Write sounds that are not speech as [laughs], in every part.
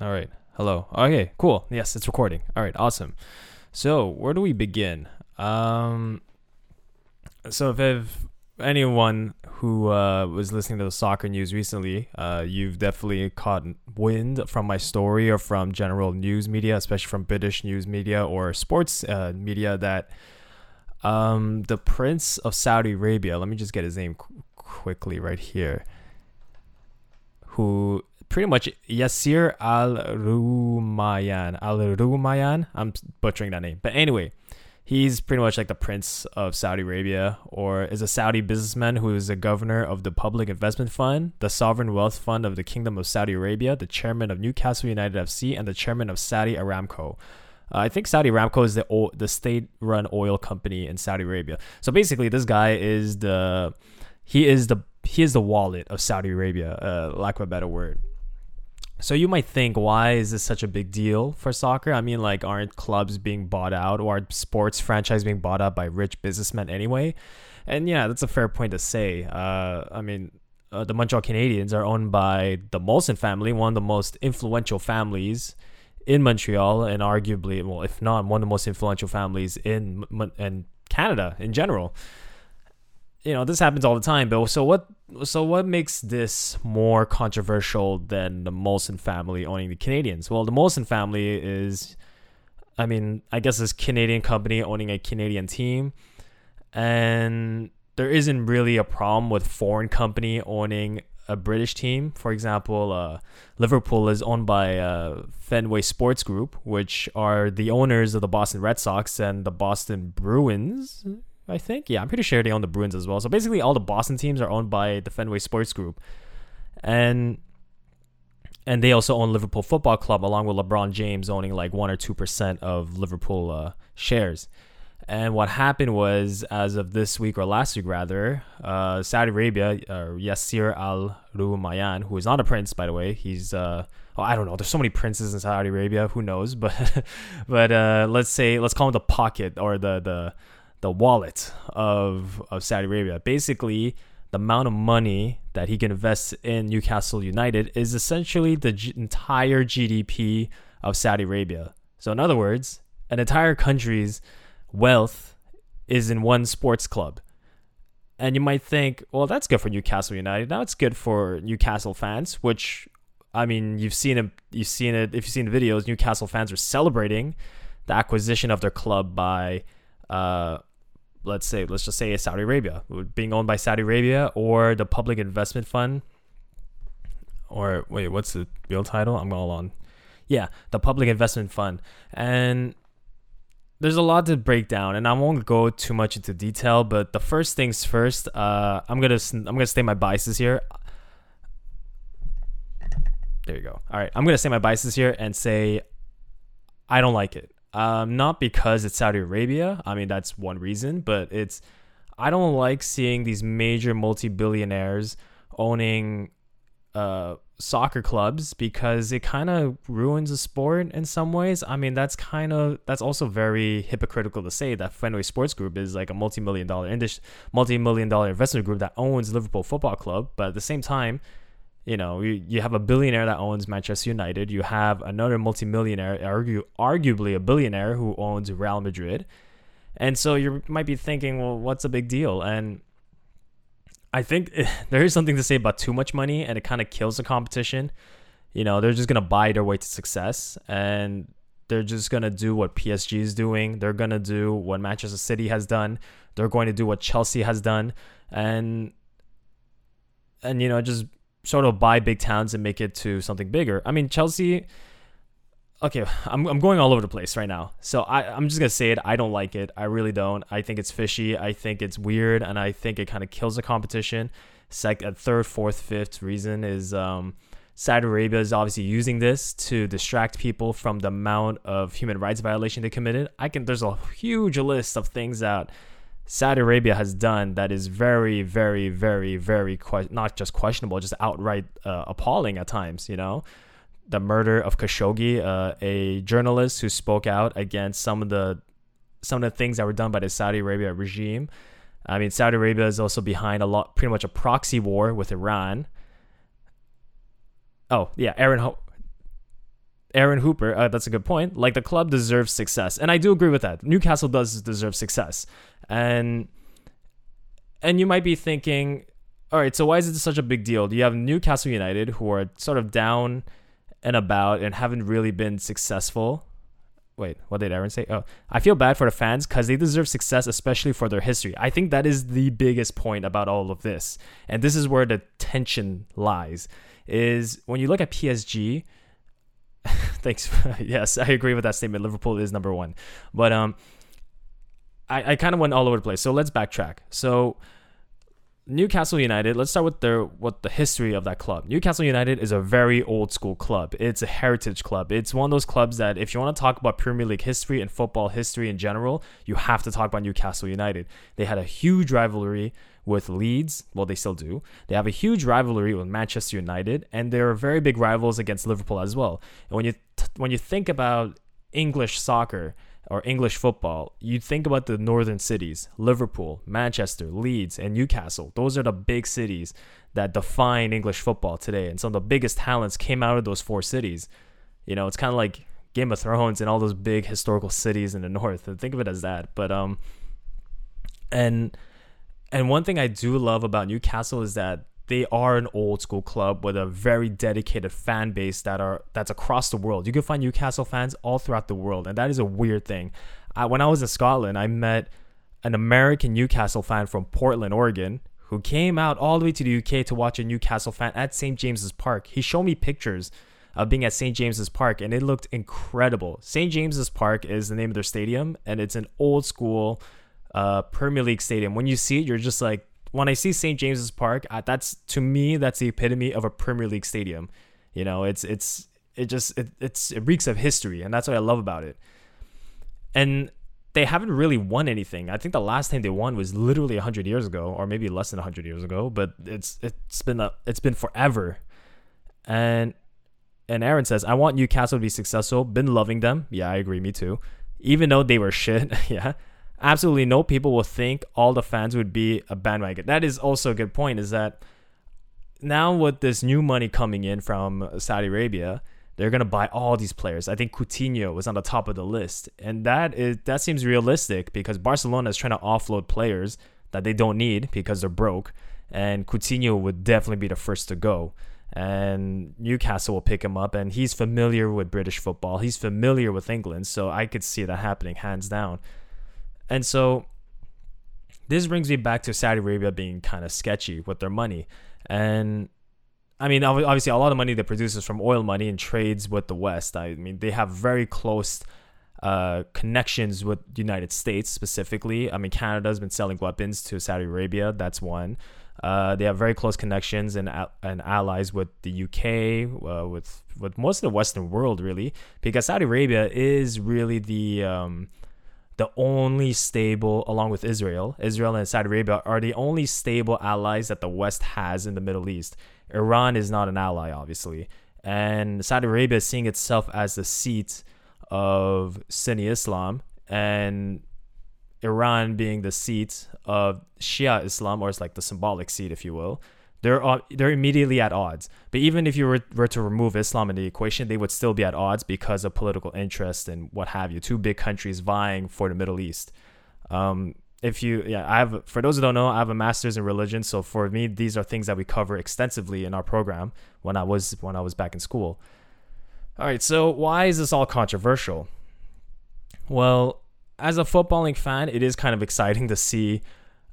All right. Hello. Okay, cool. Yes, it's recording. All right, awesome. So, where do we begin? Um so if, if anyone who uh, was listening to the soccer news recently, uh, you've definitely caught wind from my story or from general news media, especially from British news media or sports uh, media, that um, the Prince of Saudi Arabia, let me just get his name qu- quickly right here, who pretty much Yasir Al Rumayyan. Al Rumayyan. I'm butchering that name. But anyway, he's pretty much like the prince of Saudi Arabia or is a Saudi businessman who is the governor of the Public Investment Fund, the Sovereign Wealth Fund of the Kingdom of Saudi Arabia, the chairman of Newcastle United FC, and the chairman of Saudi Aramco. Uh, I think Saudi Aramco is the the state-run oil company in Saudi Arabia. So basically, this guy is the he is the he is the wallet of Saudi Arabia, uh, lack of a better word. So you might think, why is this such a big deal for soccer? I mean, like, aren't clubs being bought out or are sports franchise being bought out by rich businessmen anyway? And yeah, that's a fair point to say. Uh, I mean, uh, the Montreal Canadiens are owned by the Molson family, one of the most influential families in Montreal, and arguably, well, if not one of the most influential families in in Canada in general you know this happens all the time but so what so what makes this more controversial than the Molson family owning the Canadiens well the Molson family is I mean I guess this Canadian company owning a Canadian team and there isn't really a problem with foreign company owning a British team. For example, uh, Liverpool is owned by uh, Fenway Sports Group, which are the owners of the Boston Red Sox and the Boston Bruins. I think. Yeah, I'm pretty sure they own the Bruins as well. So basically, all the Boston teams are owned by the Fenway Sports Group, and and they also own Liverpool Football Club, along with LeBron James owning like one or two percent of Liverpool uh, shares. And what happened was, as of this week or last week rather, uh, Saudi Arabia, uh, Yasir Al Rumayyan, who is not a prince by the way, he's uh, oh, I don't know. There's so many princes in Saudi Arabia. Who knows? [laughs] But but uh, let's say let's call him the pocket or the the the wallet of, of Saudi Arabia. Basically, the amount of money that he can invest in Newcastle United is essentially the G- entire GDP of Saudi Arabia. So, in other words, an entire country's wealth is in one sports club. And you might think, well, that's good for Newcastle United. Now it's good for Newcastle fans, which I mean, you've seen it. You've seen it. If you've seen the videos, Newcastle fans are celebrating the acquisition of their club by uh, let's say let's just say Saudi Arabia being owned by Saudi Arabia or the Public Investment Fund or wait what's the real title? I'm all on. Yeah the Public Investment Fund. And there's a lot to break down and I won't go too much into detail but the first things first uh, I'm gonna I'm gonna state my biases here. There you go. All right I'm gonna say my biases here and say I don't like it um, not because it's Saudi Arabia. I mean, that's one reason, but it's I don't like seeing these major multi-billionaires owning uh, soccer clubs because it kind of ruins the sport in some ways. I mean, that's kind of that's also very hypocritical to say that Fenway Sports Group is like a multi-million dollar multi-million dollar investment group that owns Liverpool Football Club, but at the same time, you know, you, you have a billionaire that owns Manchester United. You have another multimillionaire, argue, arguably a billionaire, who owns Real Madrid. And so you might be thinking, well, what's the big deal? And I think [laughs] there is something to say about too much money, and it kind of kills the competition. You know, they're just gonna buy their way to success, and they're just gonna do what PSG is doing. They're gonna do what Manchester City has done. They're going to do what Chelsea has done, and and you know, just sort of buy big towns and make it to something bigger. I mean, Chelsea. Okay, I'm, I'm going all over the place right now. So I, I'm just going to say it. I don't like it. I really don't. I think it's fishy. I think it's weird. And I think it kind of kills the competition. Second, third, fourth, fifth reason is um, Saudi Arabia is obviously using this to distract people from the amount of human rights violation they committed. I can. There's a huge list of things that Saudi Arabia has done that is very, very, very, very que- not just questionable, just outright uh, appalling at times. You know, the murder of Khashoggi, uh, a journalist who spoke out against some of the some of the things that were done by the Saudi Arabia regime. I mean, Saudi Arabia is also behind a lot, pretty much a proxy war with Iran. Oh yeah, Aaron. Ho- Aaron Hooper, uh, that's a good point. Like the club deserves success, and I do agree with that. Newcastle does deserve success, and and you might be thinking, all right, so why is it such a big deal? Do you have Newcastle United who are sort of down and about and haven't really been successful? Wait, what did Aaron say? Oh, I feel bad for the fans because they deserve success, especially for their history. I think that is the biggest point about all of this, and this is where the tension lies. Is when you look at PSG. [laughs] thanks. [laughs] yes, I agree with that statement. Liverpool is number one, but um, I, I kind of went all over the place. So let's backtrack. So Newcastle United, let's start with their what the history of that club. Newcastle United is a very old school club. It's a heritage club. It's one of those clubs that if you want to talk about Premier League history and football history in general, you have to talk about Newcastle United. They had a huge rivalry with Leeds, well they still do. They have a huge rivalry with Manchester United and they're very big rivals against Liverpool as well. And when you t- when you think about English soccer, or English football, you think about the northern cities Liverpool, Manchester, Leeds, and Newcastle. Those are the big cities that define English football today. And some of the biggest talents came out of those four cities. You know, it's kind of like Game of Thrones and all those big historical cities in the [laughs] north. Think of it as that. But, um, and, and one thing I do love about Newcastle is that they are an old school club with a very dedicated fan base that are that's across the world. You can find Newcastle fans all throughout the world, and that is a weird thing. I, when I was in Scotland, I met an American Newcastle fan from Portland, Oregon, who came out all the way to the UK to watch a Newcastle fan at St. James's Park. He showed me pictures of being at St. James's Park, and it looked incredible. St. James's Park is the name of their stadium, and it's an old school uh, Premier League stadium. When you see it, you're just like, when I see St. James's Park, that's to me that's the epitome of a Premier League stadium. You know, it's it's it just it, it's it reeks of history, and that's what I love about it. And they haven't really won anything. I think the last time they won was literally 100 years ago or maybe less than 100 years ago, but it's it's been a, it's been forever. And and Aaron says, "I want Newcastle to be successful. Been loving them. Yeah, I agree. Me too. Even though they were shit. [laughs] yeah absolutely no people will think all the fans would be a bandwagon. That is also a good point. Is that now with this new money coming in from Saudi Arabia, they're gonna buy all these players. I think Coutinho was on the top of the list, and that is that seems realistic because Barcelona is trying to offload players that they don't need because they're broke, and Coutinho would definitely be the first to go. And Newcastle will pick him up, and he's familiar with British football. He's familiar with England, so I could see that happening hands down. And so this brings me back to Saudi Arabia being kind of sketchy with their money. And I mean, obviously, a lot of money they produce is from oil money and trades with the West. I mean, they have very close uh, connections with the United States specifically. I mean, Canada's been selling weapons to Saudi Arabia. That's one. Uh, they have very close connections and and allies with the UK, uh, with with most of the Western world, really, because Saudi Arabia is really the um, the only stable, along with Israel, Israel and Saudi Arabia are the only stable allies that the West has in the Middle East. Iran is not an ally, obviously. And Saudi Arabia is seeing itself as the seat of Sunni Islam, and Iran being the seat of Shia Islam, or it's like the symbolic seat, if you will they're uh, they're immediately at odds. But even if you were, were to remove Islam in the equation, they would still be at odds because of political interest and what have you. Two big countries vying for the Middle East. Um, if you yeah, I have for those who don't know, I have a master's in religion. So for me, these are things that we cover extensively in our program when I was when I was back in school. All right, so why is this all controversial? Well, as a footballing fan, it is kind of exciting to see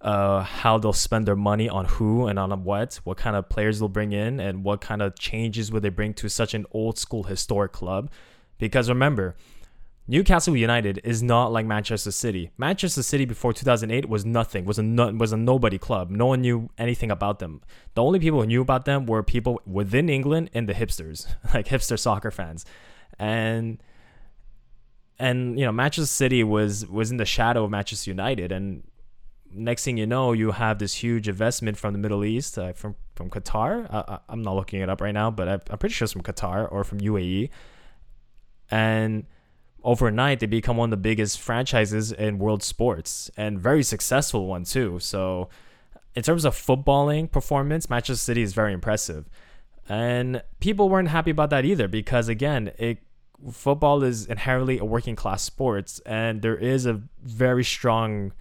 uh, how they'll spend their money on who and on what, what kind of players they'll bring in, and what kind of changes would they bring to such an old school historic club. Because remember, Newcastle United is not like Manchester City. Manchester City before 2008 was nothing, was a no, was a nobody club. No one knew anything about them. The only people who knew about them were people within England and the hipsters, [laughs] like hipster soccer fans. And and you know Manchester City was was in the shadow of Manchester United and next thing you know, you have this huge investment from the Middle East, uh, from from Qatar. I, am not looking it up right now, but I, I'm pretty sure it's from Qatar or from UAE. And overnight, they become one of the biggest franchises in world sports and very successful one too. So, in terms of footballing performance, Manchester City is very impressive. And people weren't happy about that either because again, it football is inherently a working class sport, and there is a very strong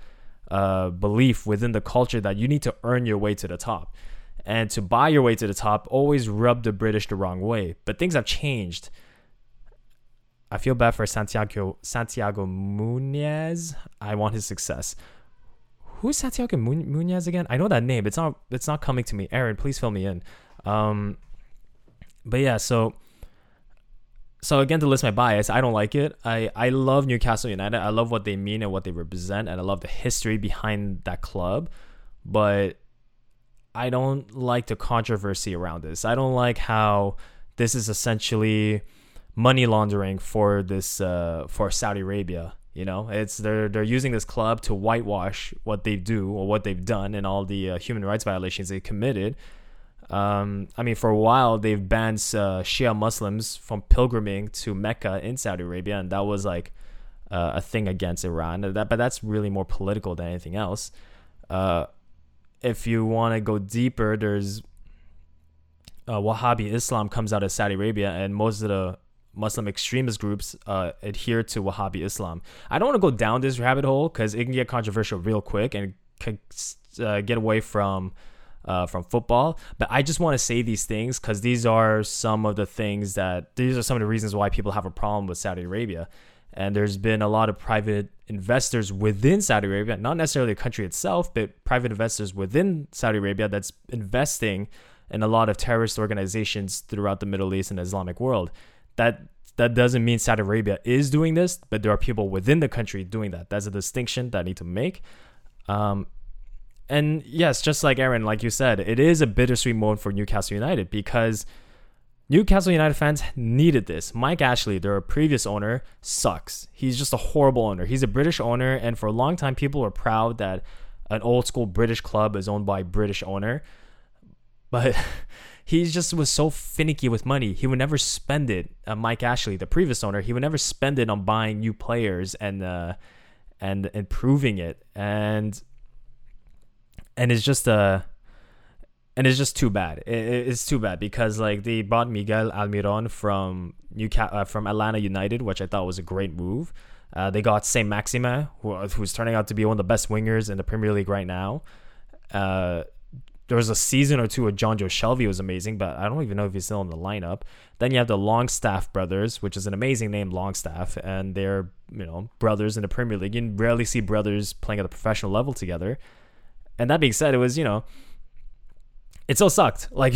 uh, belief within the culture that you need to earn your way to the top. And to buy your way to the top always rubbed the British the wrong way. But things have changed. I feel bad for Santiago Santiago Munez. I want his success. Who's Santiago Munez again? I know that name. It's not. It's not coming to me. Aaron, please fill me in. Um, but yeah, so so again to list my bias, I don't like it. I I love Newcastle United. I love what they mean and what they represent, and I love the history behind that club. But I don't like the controversy around this. I don't like how this is essentially money laundering for this uh, for Saudi Arabia. You know, it's they're they're using this club to whitewash what they do or what they've done and all the uh, human rights violations they committed. Um, I mean, for a while they've banned uh, Shia Muslims from pilgriming to Mecca in Saudi Arabia, and that was like uh, a thing against Iran. That, but that's really more political than anything else. Uh, if you want to go deeper, there's uh, Wahhabi Islam comes out of Saudi Arabia, and most of the Muslim extremist groups uh, adhere to Wahhabi Islam. I don't want to go down this rabbit hole because it can get controversial real quick and can uh, get away from uh, from football. But I just want to say these things because these are some of the things that these are some of the reasons why people have a problem with Saudi Arabia. And there's been a lot of private investors within Saudi Arabia, not necessarily the country itself, but private investors within Saudi Arabia that's investing in a lot of terrorist organizations throughout the Middle East and Islamic world that that doesn't mean Saudi Arabia is doing this, but there are people within the country doing that. That's a distinction that I need to make. Um, and yes, just like Aaron, like you said, it is a bittersweet moment for Newcastle United because Newcastle United fans needed this. Mike Ashley, their previous owner, sucks. He's just a horrible owner. He's a British owner, and for a long time, people were proud that an old school British club is owned by a British owner. But [laughs] he just was so finicky with money. He would never spend it. Uh, Mike Ashley, the previous owner, he would never spend it on buying new players and uh, and improving it. And and it's just uh and it's just too bad. It, it's too bad because like they bought Miguel Almiron from Newcastle uh, from Atlanta United, which I thought was a great move. Uh, they got Saint Maximin, who, who's turning out to be one of the best wingers in the Premier League right now. Uh, there was a season or two of Jonjo Shelvey was amazing, but I don't even know if he's still in the lineup. Then you have the Longstaff brothers, which is an amazing name, Longstaff, and they're you know brothers in the Premier League. You rarely see brothers playing at the professional level together. And that being said, it was you know it still sucked. [laughs] Like,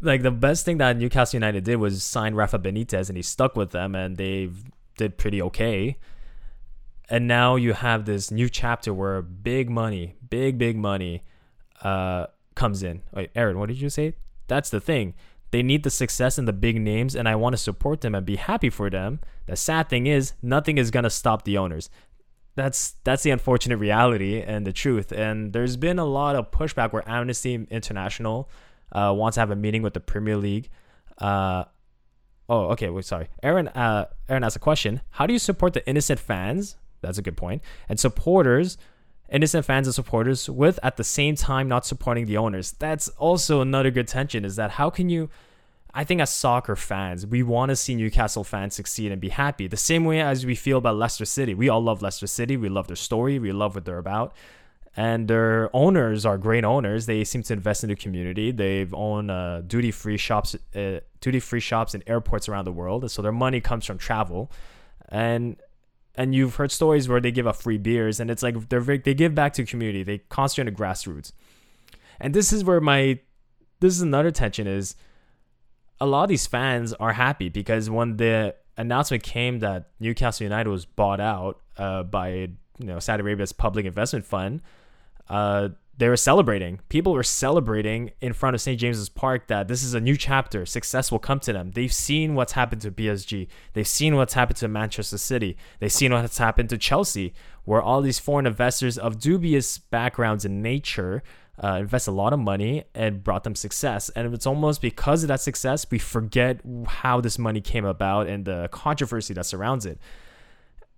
like the best thing that Newcastle United did was sign Rafa Benitez, and he stuck with them, and they did pretty okay. And now you have this new chapter where big money, big big money uh, comes in. Wait, Aaron, what did you say? That's the thing. They need the success and the big names, and I want to support them and be happy for them. The sad thing is, nothing is gonna stop the owners. That's that's the unfortunate reality and the truth. And there's been a lot of pushback where Amnesty International uh, wants to have a meeting with the Premier League. Uh, oh, okay. Wait, sorry. Aaron. Uh, Aaron asked a question. How do you support the innocent fans? That's a good point. And supporters innocent fans and supporters with at the same time not supporting the owners. That's also another good tension is that how can you I think as soccer fans, we want to see Newcastle fans succeed and be happy. The same way as we feel about Leicester City. We all love Leicester City. We love their story. We love what they're about. And their owners are great owners. They seem to invest in the community. They've owned uh, duty free shops, uh, duty free shops in airports around the world. And So their money comes from travel, and and you've heard stories where they give out free beers and it's like they're very, they give back to community they concentrate on the grassroots and this is where my this is another tension is a lot of these fans are happy because when the announcement came that Newcastle United was bought out uh, by you know Saudi Arabia's public investment fund uh, they were celebrating. People were celebrating in front of St. James's Park that this is a new chapter. Success will come to them. They've seen what's happened to PSG. They've seen what's happened to Manchester City. They've seen what's happened to Chelsea, where all these foreign investors of dubious backgrounds in nature uh, invest a lot of money and brought them success. And it's almost because of that success, we forget how this money came about and the controversy that surrounds it.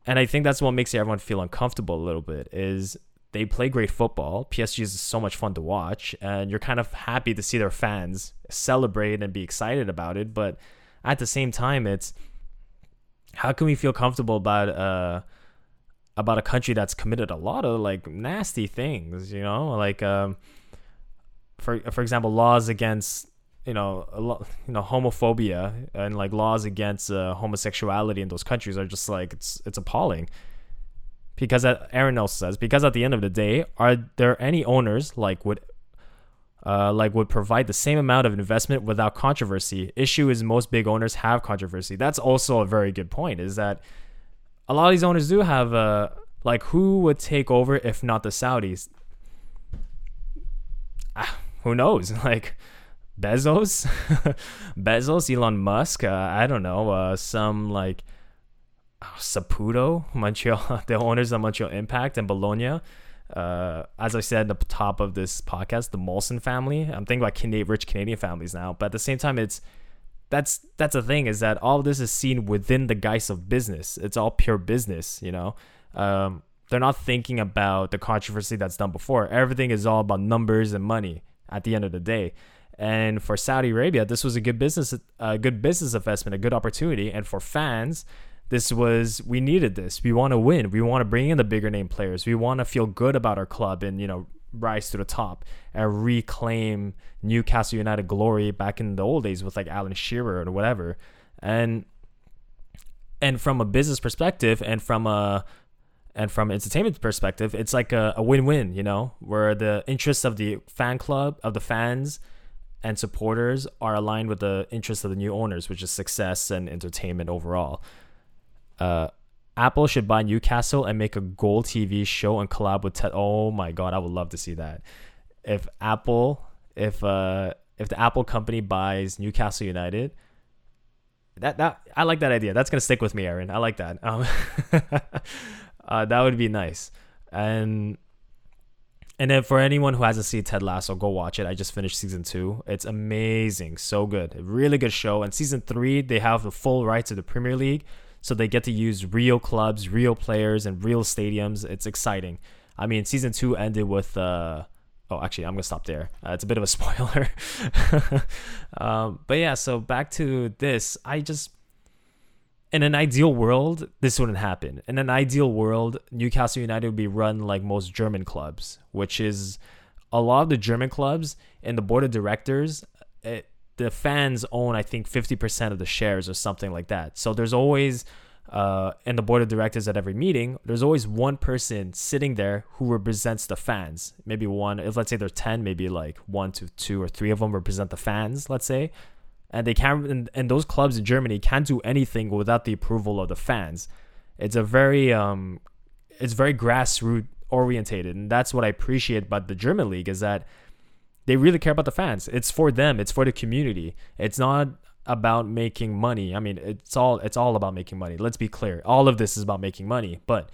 And I think that's what makes everyone feel uncomfortable a little bit is they play great football. PSG is so much fun to watch, and you're kind of happy to see their fans celebrate and be excited about it. But at the same time, it's how can we feel comfortable about uh about a country that's committed a lot of like nasty things, you know, like um, for for example, laws against you know a lot, you know homophobia and like laws against uh, homosexuality in those countries are just like it's it's appalling. Because Aaron also says because at the end of the day, are there any owners like would uh, like would provide the same amount of investment without controversy. Issue is most big owners have controversy. That's also a very good point. Is that a lot of these owners do have uh like who would take over if not the Saudis? Ah, who knows? [laughs] Like Bezos, [laughs] Bezos, Elon Musk. Uh, I don't know. Uh, some like oh, Saputo, [laughs] Montreal, the owners of Montreal Impact and Bologna. Uh, as I said at the top of this podcast, the Molson family. I'm thinking about Canadian, rich Canadian families now, but at the same time, it's that's that's the thing is that all this is seen within the guise of business. It's all pure business, you know. Um, they're not thinking about the controversy that's done before. Everything is all about numbers and money at the end of the day. And for Saudi Arabia, this was a good business, a good business investment, a good opportunity. And for fans, this was we needed this. We want to win. We want to bring in the bigger name players. We want to feel good about our club and you know rise to the top and reclaim Newcastle United glory back in the old days with like Alan Shearer or whatever. And and from a business perspective and from a and from entertainment perspective, it's like a, a win-win, you know, where the interests of the fan club, of the fans and supporters are aligned with the interests of the new owners, which is success and entertainment overall. Uh, Apple should buy Newcastle and make a Gold TV show and collab with Ted. Oh my god, I would love to see that. If Apple, if uh, if the Apple company buys Newcastle United, that that I like that idea. That's gonna stick with me, Aaron. I like that. Um, [laughs] uh, that would be nice. And and then for anyone who hasn't seen Ted Lasso, go watch it. I just finished season two. It's amazing, so good, really good show. And season three, they have the full rights to the Premier League so they get to use real clubs, real players, and real stadiums. It's exciting. I mean, season two ended with. Uh, oh, actually, I'm gonna stop there. Uh, it's a bit of a [laughs] spoiler. um, but yeah, so back to this. I just. In an ideal world, this wouldn't happen. In an ideal world, Newcastle United would be run like most German clubs, which is a lot of the German clubs and the board of directors. It, the fans own I think 50% of the shares or something like that. So there's always uh, and the board of directors at every meeting, there's always one person sitting there who represents the fans. Maybe one, if let's say there's 10, maybe like one to two or three of them represent the fans, let's say. And they can't, and, and those clubs in Germany can't do anything without the approval of the fans. It's a very, um, it's very grassroots orientated. And that's what I appreciate about the German league is that they really care about the fans. It's for them. It's for the community. It's not about making money. I mean, it's all it's all about making money. Let's be clear. All of this is about making money, but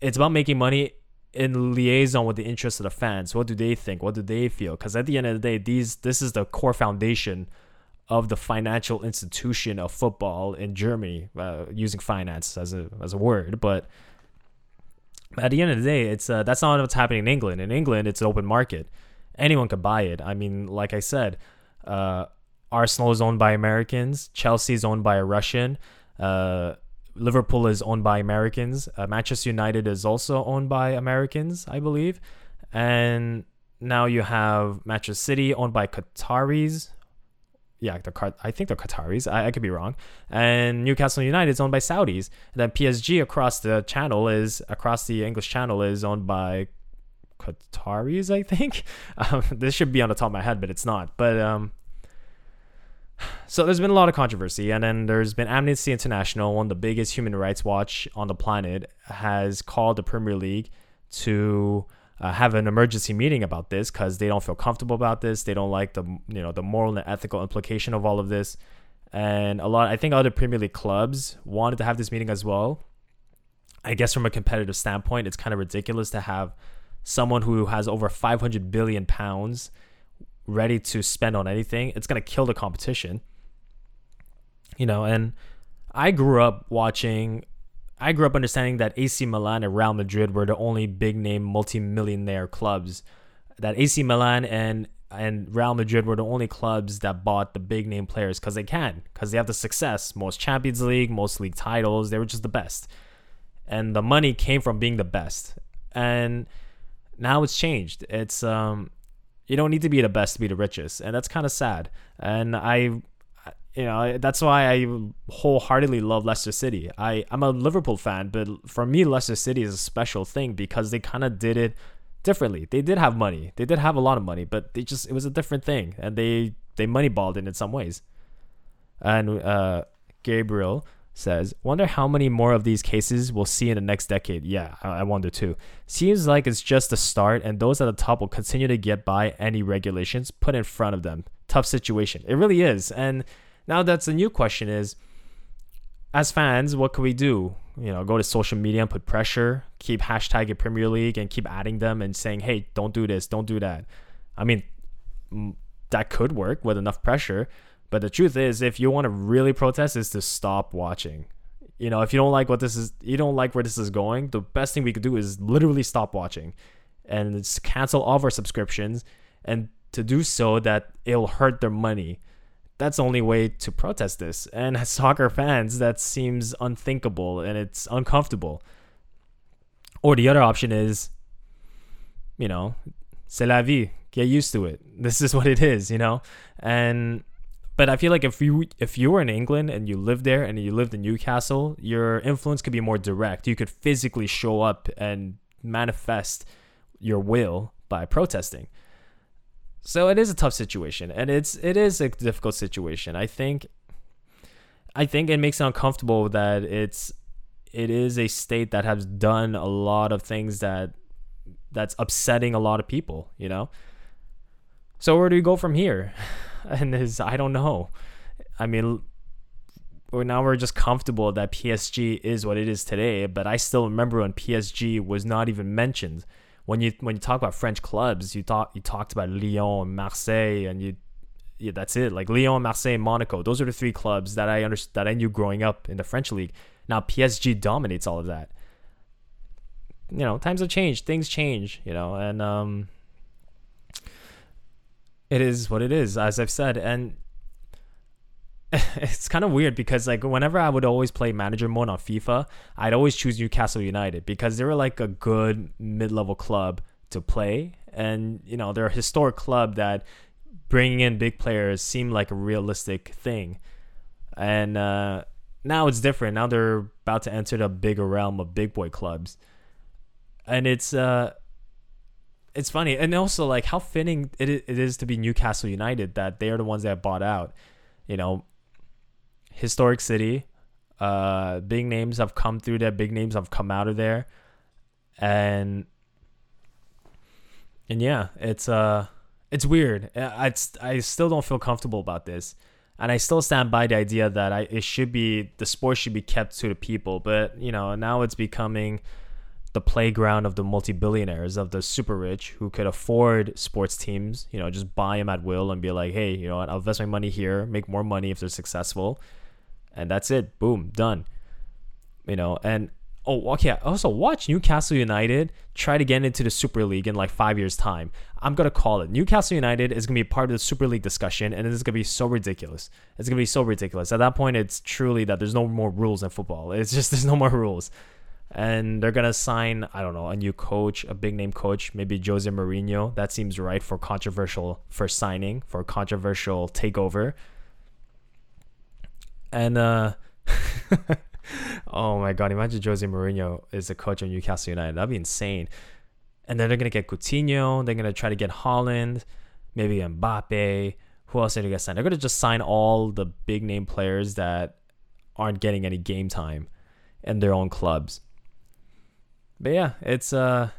it's about making money in liaison with the interests of the fans. What do they think? What do they feel? Because at the end of the day, these this is the core foundation of the financial institution of football in Germany, uh, using finance as a as a word, but at the end of the day, it's uh, that's not what's happening in England. In England, it's an open market anyone could buy it. I mean, like I said, uh, Arsenal is owned by Americans. Chelsea is owned by a Russian. Uh, Liverpool is owned by Americans. Uh, Manchester United is also owned by Americans, I believe. And now you have Manchester City owned by Qataris. Yeah, the I think they're Qataris. I, I could be wrong. And Newcastle United is owned by Saudis. And then PSG across the channel is across the English Channel is owned by Qataris, I think. [laughs] Um, this should be on the top of my head, but it's not. But um, so there's been a lot of controversy, and then there's been Amnesty International, one of the biggest human rights watch on the planet, has called the Premier League to uh, have an emergency meeting about this because they don't feel comfortable about this. They don't like the you know the moral and ethical implication of all of this, and a lot. I think other Premier League clubs wanted to have this meeting as well. I guess from a competitive standpoint, it's kind of ridiculous to have someone who has over 500 billion pounds ready to spend on anything, it's going to kill the competition. You know, and I grew up watching, I grew up understanding that AC Milan and Real Madrid were the only big name multi-millionaire clubs. That AC Milan and and Real Madrid were the only clubs that bought the big name players because they can, because they have the success, most Champions League, most league titles. They were just the best, and the money came from being the best. And now it's changed. It's um, you don't need to be the best to be the richest, and that's kind of sad. And I you know that's why I wholeheartedly love Leicester City. I I'm a Liverpool fan, but for me Leicester City is a special thing because they kind of did it differently. They did have money. They did have a lot of money, but they just it was a different thing and they they moneyballed it in some ways. And uh, Gabriel says, "Wonder how many more of these cases we'll see in the next decade." Yeah, I, wonder too. Seems like it's just the start, and those at the top will continue to get by any regulations put in front of them. Tough situation. It really is, and now that's the new question is as fans, what can we do? You know, go to social media and put pressure, keep hashtagging Premier League and keep adding them and saying, hey, don't do this, don't do that. I mean, that could work with enough pressure. But the truth is, if you want to really protest, is to stop watching. You know, if you don't like what this is, you don't like where this is going, the best thing we could do is literally stop watching and cancel all of our subscriptions. And to do so, that it'll hurt their money that's the only way to protest this. And as [laughs] soccer fans, that seems unthinkable and it's uncomfortable. Or the other option is, you know, c'est la vie. Get used to it. This is [laughs] what it is, you know? And but I feel like if you if you were in England and you lived there and you lived in Newcastle, your influence could be more direct. You could physically show up and manifest your will by protesting. So it is a tough situation, and it's it is a difficult situation. I think. I think it makes it uncomfortable that it's it is a state that has done a lot of things that that's upsetting a lot of people, you know. So where do we go from here? [laughs] And is I don't know. I mean, now we're just comfortable that PSG is what it is today, but I still remember when PSG was not even mentioned when you when you talk about French clubs, you thought you talked about Lyon, and Marseille, and you yeah, that's it. Like Lyon, Marseille, Monaco. Those are the three clubs that I understood that I knew growing up in the French league. Now PSG dominates all of that. You know, times have changed, things change, you know, and um it is what it is, as I've said. And [laughs] it's kind of weird because like whenever I would always play manager mode on FIFA, I'd always choose Newcastle United because they were like a good mid-level club to play, and you know they're a historic club that bringing in big players seemed like a realistic thing, and uh, now it's different. Now they're about to enter the bigger realm of big boy clubs, and it's uh, it's funny, and also like how fitting it it is to be Newcastle United that they are the ones that bought out. You know, historic city. Uh, big names have come through there. Big names have come out of there, and and yeah, it's uh, it's weird. I I still don't feel comfortable about this, and I still stand by the idea that I it should be the sport should be kept to the people. But you know, now it's becoming the playground of the multi-billionaires of the super rich who could afford sports teams you know just buy them at will and be like hey you know what i'll invest my money here make more money if they're successful and that's it. Boom, done. You know, and oh, okay. Also, watch Newcastle United try to get into the Super League in like five years' time. I'm gonna call it. Newcastle United is gonna be part of the Super League discussion, and it's gonna be so ridiculous. It's gonna be so ridiculous. At that point, it's truly that there's no more rules in football. It's just [laughs] there's no more rules, and they're gonna sign I don't know a new coach, a big name coach, maybe Jose Mourinho. That seems right for controversial for signing for controversial takeover and uh, [laughs] oh my god, imagine Jose Mourinho is the coach of Newcastle United. That'd be insane. And then they're gonna get Coutinho. They're gonna try to get Haaland, maybe Mbappe. Who else are they gonna sign? They're gonna just sign all the big name players that aren't getting any game time in their own clubs. But yeah, it's uh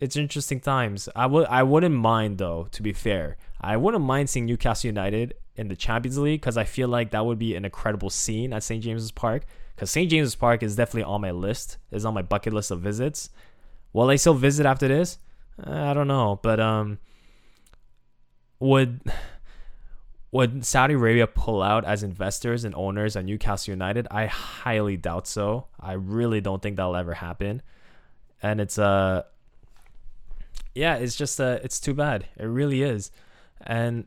it's interesting times. I would I wouldn't mind though, to be fair. I wouldn't mind seeing Newcastle United in the Champions League because I feel like that would be an incredible scene at St. James's Park. Because St. James's Park is definitely on my list, is on my bucket list of visits. Will I still visit after this? I don't know, but um, would would Saudi Arabia pull out as investors and owners at Newcastle United? I highly doubt so. I really don't think that'll ever happen. And it's uh yeah, it's just uh it's too bad. It really is. and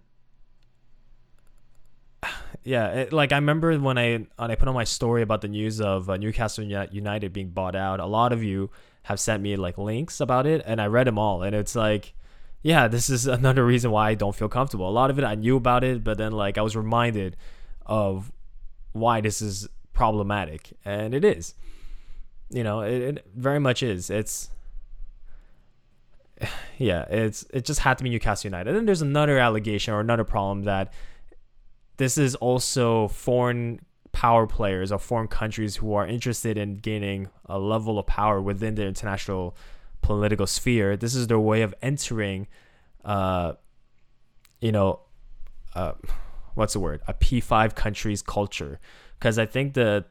[sighs] yeah, it, like I remember when I when I put on my story about the news of uh, Newcastle United being bought out. A lot of you have sent me like links about it, and I read them all, and it's like, yeah, this is [laughs] another reason why I don't feel comfortable. A lot of it I knew about it, but then like I was reminded of why this is problematic, and it is. You know, it, it very much is. It's [sighs] yeah, it's it just had to be Newcastle United. And then there's another allegation or another problem that this is also foreign power players or foreign countries who are interested in gaining a level of power within the international political sphere. This is their way of entering, uh, you know, uh, what's the word? A P5 country's culture. Because I think the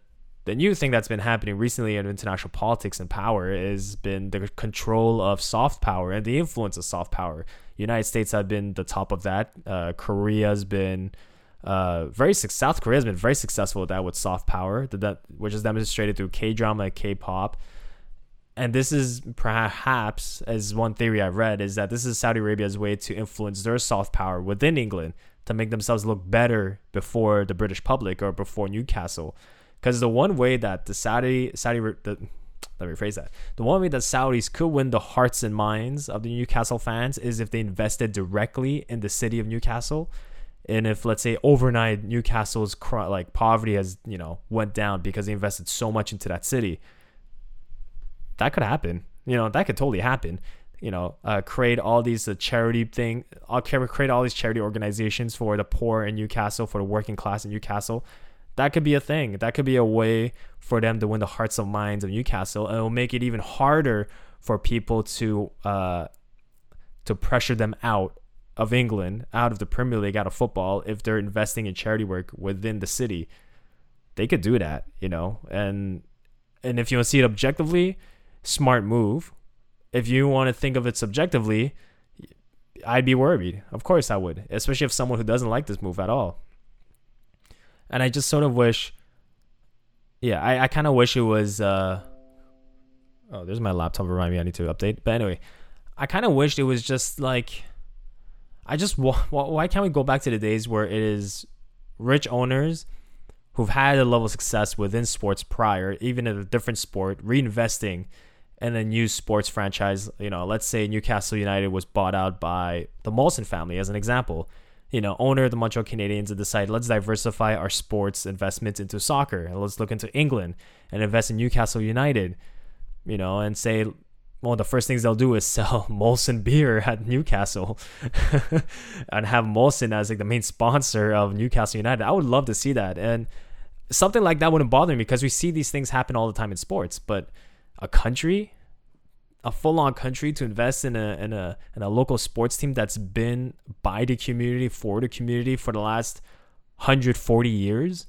the new thing that's been happening recently in international politics and power has been the control of soft power and the influence of soft power. United States have been the top of that. Uh, Korea's been uh, very South Korea has been very successful with that with soft power, that which is demonstrated through K drama K pop. And this is perhaps, as one theory I've read, is that this is Saudi Arabia's way to influence their soft power within England to make themselves look better before the British public or before Newcastle. Because the one way that the Saudi Saudi the, let me rephrase that. The one way that Saudis could win the hearts and minds of the Newcastle fans is if they invested directly in the city of Newcastle and if let's say overnight Newcastle's like poverty has you know went down because they invested so much into that city, that could happen. You know that could totally happen. You know, uh, create all these uh, charity thing, I'll uh, create all these charity organizations for the poor in Newcastle, for the working class in Newcastle. That could be a thing. That could be a way for them to win the hearts and minds of Newcastle, and it will make it even harder for people to uh, to pressure them out of England out of the Premier League, out of football, if they're investing in charity work within the city. They could do that, you know, and and if you want to see it objectively, smart move. If you want to think of it subjectively, I'd be worried. Of course I would, especially if someone who doesn't like this move at all. And I just sort of wish, yeah, I, I kind of wish it was. Uh, oh, there's my laptop. Remind me, I need to update. But anyway, I kind of wished it was just like I just why can't we go back to the days where it is rich owners who've had a level of success within sports prior, even in a different sport, reinvesting in a new sports franchise. You know, let's say Newcastle United was bought out by the Molson family, as an example. You know, owner of the Montreal Canadiens and decide let's diversify our sports investments into soccer and let's look into England and invest in Newcastle United. You know, and say one of the first things they'll do is [laughs] sell Molson beer at Newcastle [laughs] and have Molson as like the main sponsor of Newcastle United. I would love to see that. And something like that wouldn't bother me because we see these things happen all the time in sports. But a country, a full-on country to invest in a in a in a local sports team that's been by the community for the community for the last 140 years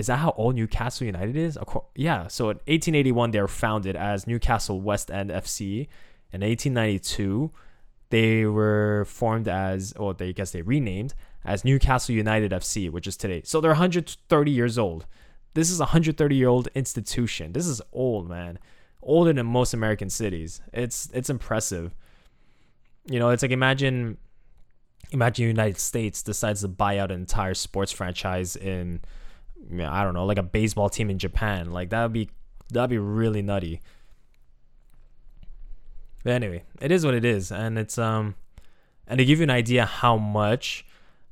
is that how old Newcastle United is? Yeah. So in 1881, they were founded as Newcastle West End FC. In 1892, they were formed as, or they I guess they renamed as Newcastle United FC, which is today. So they're 130 years old. This is a 130 year old institution. This is old, man. Older than most American cities. It's it's impressive. You know, it's like imagine imagine United States decides to buy out an entire sports franchise in I don't know, like a baseball team in Japan. Like that would be that'd be really nutty. But anyway, it is what it is, and it's um, and to give you an idea how much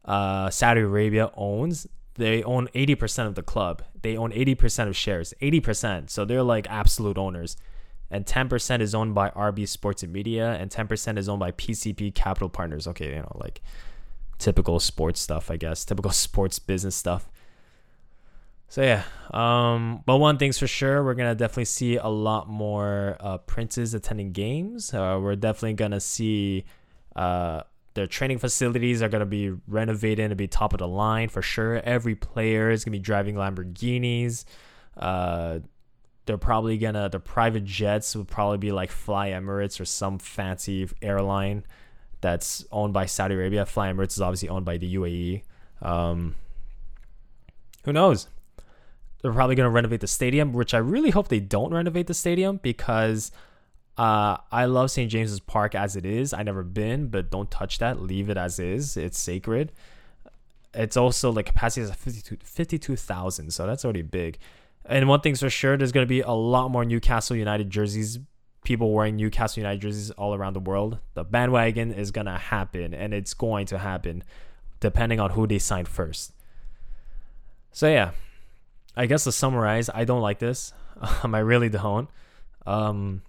uh Saudi Arabia owns, they own eighty percent of the club. They own eighty percent of shares, eighty percent. So they're like absolute owners. And 10% is owned by RB Sports and Media, and 10% is owned by PCP Capital Partners. Okay, you know, like typical sports stuff, I guess, typical sports business stuff. So yeah, um, but one thing's for sure, we're gonna definitely see a lot more uh, princes attending games. Uh, we're definitely gonna see uh, their training facilities are gonna be renovated and be top of the line for sure. Every player is gonna be driving Lamborghinis. Uh, they're probably gonna the private jets will probably be like Fly Emirates or some fancy airline that's owned by Saudi Arabia. Fly Emirates is obviously owned by the UAE. Um, who knows? they're probably going to renovate the stadium, which I really hope they don't renovate the stadium because Uh, I love St. James's Park as it is. I never been, but don't touch that. Leave it as is. It's sacred. It's also like capacity is 52 52,000, so that's already big. And one thing's for sure, there's going to be a lot more Newcastle United jerseys, people wearing Newcastle United jerseys all around the world. The bandwagon is going to happen, and it's going to happen depending on who they sign first. So, yeah, I guess to summarize, I don't like this. Um, [laughs] I really don't. Um,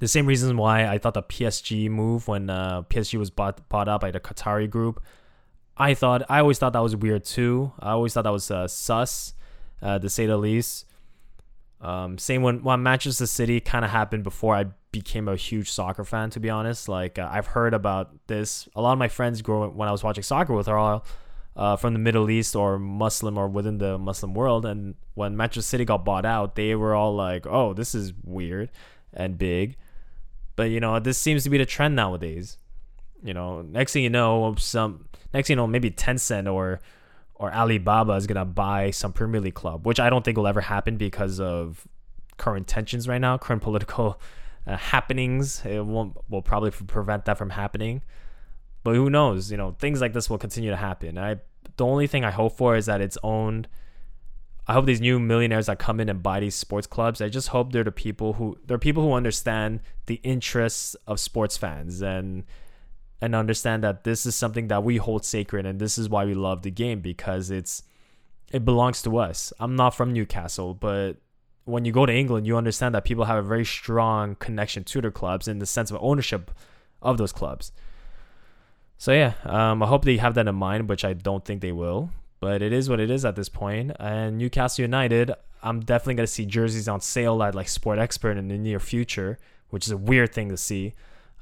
the same reasons why I thought the PSG move when uh, PSG was bought bought out by the Qatari group. I thought I always thought that was weird too. I always thought that was uh, sus, uh, to say the least. Um, same when when Manchester City kind of happened before I became a huge soccer fan. To be honest, like uh, I've heard about this. A lot of my friends growing when I was watching soccer with are all uh, from the Middle East or Muslim or within the Muslim world. And when Manchester City got bought out, they were all like, "Oh, this is weird and big." But you know, this seems to be the trend nowadays. You know, next thing you know, some next thing you know, maybe Tencent or or Alibaba is gonna buy some Premier League club, which I don't think will ever happen because of current tensions right now, current [laughs] political uh, happenings. It won't will probably prevent that from happening. But who knows? You know, things like this will continue to happen. I the only thing I hope for is that it's owned. I hope these new millionaires that come in and buy these sports clubs. I just hope they're the people who they're people who understand the interests of sports fans and and understand that this is something that we hold sacred and this is why we love the game because it's it belongs to us. I'm not from Newcastle, but when you go to England, you understand that people have a very strong connection to their clubs in the sense of ownership of those clubs. So yeah, um, I hope they have that in mind, which I don't think they will. But it is what it is at this point. And Newcastle United, I'm definitely gonna see jerseys on sale at like Sport Expert in the near future, which is a weird thing to see.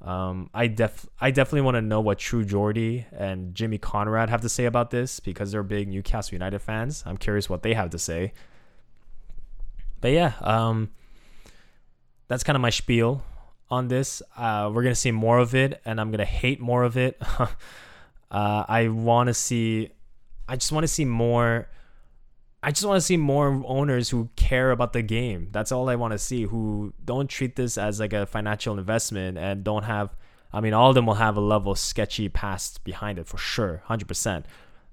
Um, I def I definitely want to know what True Geordie and Jimmy Conrad have to say about this because they're big Newcastle United fans. I'm curious what they have to say. But yeah, um, that's kind of my spiel on this. Uh, we're gonna see more of it, and I'm gonna hate more of it. [laughs] uh, I want to see. I just want to see more. I just want to see more owners who care about the game. That's all I want to see. Who don't treat this as like a financial investment and don't have. I mean, all of them will have a level sketchy past behind it for sure, hundred percent.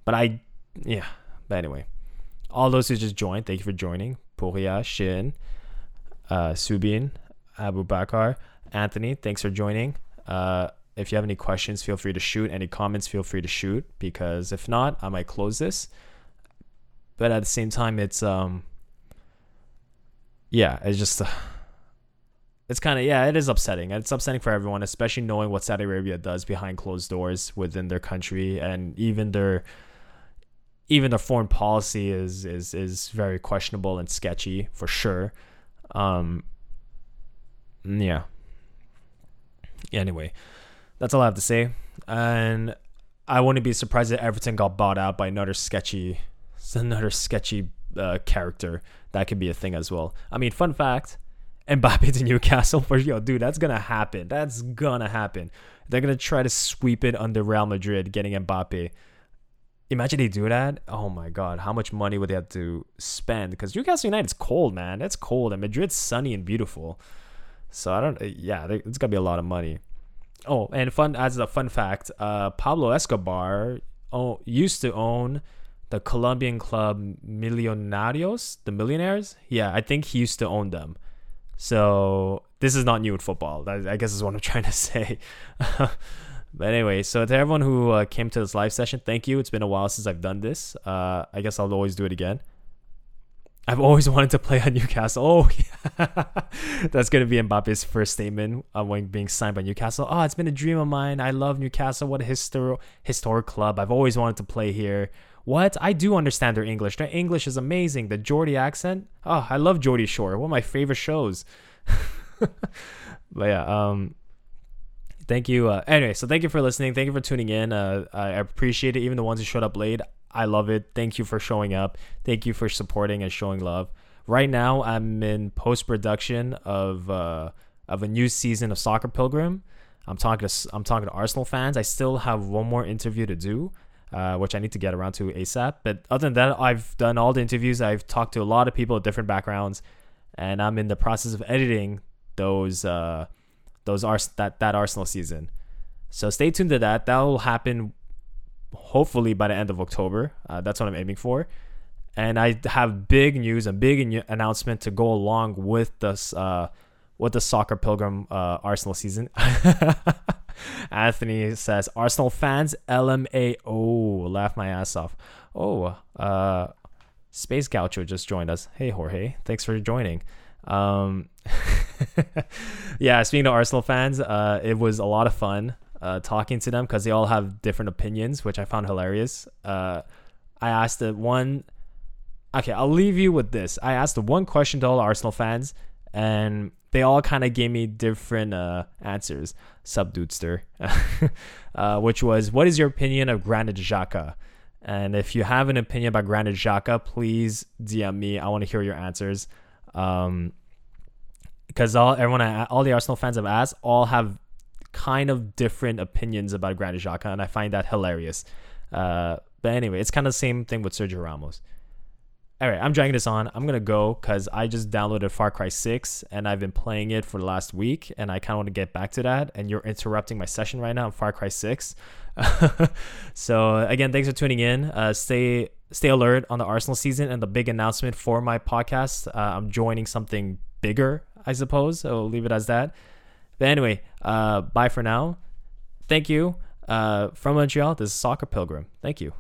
But I, yeah. But anyway, all those who just joined, thank you for joining. Puria, Shin, uh, Subin, Abu Bakar. Anthony, thanks for joining. Uh, if you have any questions, feel free to shoot. Any comments, feel free to shoot. Because if not, I might close this. But at the same time, it's um, yeah, it's just. Uh, it's kind of yeah, it is upsetting. It's upsetting for everyone, especially knowing what Saudi Arabia does behind closed doors within their country, and even their even their foreign policy is is is very questionable and sketchy for sure. Um, yeah, anyway, that's all I have to say. And I wouldn't be surprised if Everton got bought out by another sketchy, [laughs] another sketchy uh, character. That could be a thing as well. I mean, fun fact: [laughs] Mbappe to Newcastle for yo, dude, that's gonna happen. That's gonna happen. They're gonna try to sweep it under Real Madrid, getting Mbappe. Imagine they do that. Oh my god, how much money would they have to spend? Because Newcastle United's cold, man. It's cold, and Madrid's sunny and beautiful. So I don't. Yeah, it's gonna be a lot of money. Oh, and fun as a fun fact, uh, Pablo Escobar oh, used to own the Colombian club Millonarios, the Millionaires. Yeah, I think he used to own them. So this is not new in football. I guess is what I'm [laughs] trying to say. [laughs] but anyway, so to everyone who uh, came to this live session, thank you. It's been a while since I've done this. Uh, I guess I'll always do it again. I've always [laughs] wanted to play at Newcastle. Oh, [laughs] yeah. that's going to be Mbappe's first statement uh, when being signed by Newcastle. Oh, it's been a dream of mine. I love Newcastle. What a histor- historic club. I've always wanted to play here. What? I do understand their English. Their English is amazing. The Geordie accent. Oh, I love Geordie Shore. One of my favorite shows. [laughs] but yeah, um, thank you. Uh, anyway, so thank you for listening. Thank you for tuning in. Uh, I appreciate it. Even the ones who showed up late. I love it. Thank you for showing up. Thank you for supporting and showing love. Right now, I'm in post production of uh, of a new season of Soccer Pilgrim. I'm talking to I'm talking to Arsenal fans. I still have one more interview to do, uh, which I need to get around to ASAP. But other than that, I've done all the interviews. I've talked to a lot of people with different backgrounds, and I'm in the process of editing those uh, those are that that Arsenal season. So stay tuned to that. That will happen hopefully by the end of October. Uh, that's what I'm aiming for. And I have big news, a big announcement to go along with this, uh, with the soccer pilgrim uh, Arsenal season. [laughs] Anthony says Arsenal fans LMAO laugh my ass off. Oh, uh, Space Gaucho just joined us. Hey Jorge, thanks for joining. Um, [laughs] yeah, speaking to Arsenal fans, uh, it was a lot of fun uh, talking to them because they all have different opinions, which I found hilarious. Uh, I asked the one. Okay, I'll leave you with this. I asked the one question to all Arsenal fans, and they all kind of gave me different uh, answers. Sub Dudester, [laughs] uh, which was, "What is your opinion of Granit Xhaka?" And if you have an opinion about Granit Xhaka, please DM me. I want to hear your answers. Um, because all everyone, all the Arsenal fans I've asked, all have kind of different opinions about Granit Xhaka, and I find that hilarious. Uh, but anyway, it's kind of the same thing with Sergio Ramos. All right, I'm dragging this on. I'm gonna go because I just downloaded Far Cry 6 and I've been playing it for the last week, and I kind of want to get back to that. And you're interrupting my session right now on Far Cry 6. [laughs] so again, thanks for tuning in. Uh, stay stay alert on the Arsenal season and the big announcement for my podcast. Uh, I'm joining something bigger, I suppose. I'll leave it as that. But anyway, uh, bye for now. Thank you. Uh, from Montreal, this is Soccer Pilgrim. Thank you.